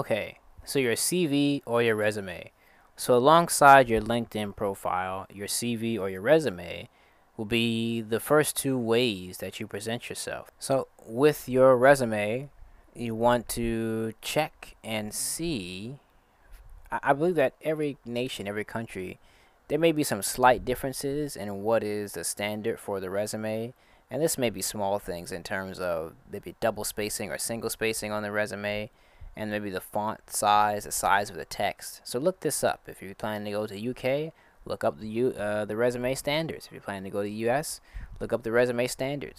Okay, so your CV or your resume. So alongside your LinkedIn profile, your CV or your resume will be the first two ways that you present yourself. So with your resume, you want to check and see. I, believe that every nation, every country, there may be some slight differences in what is the standard for the resume. And this may be small things in terms of maybe double spacing or single spacing on the resume and maybe the font size, the size of the text. So look this up. If you're planning to go to UK, look up the U, uh, the resume standards. If you're planning to go to US, look up the resume standards.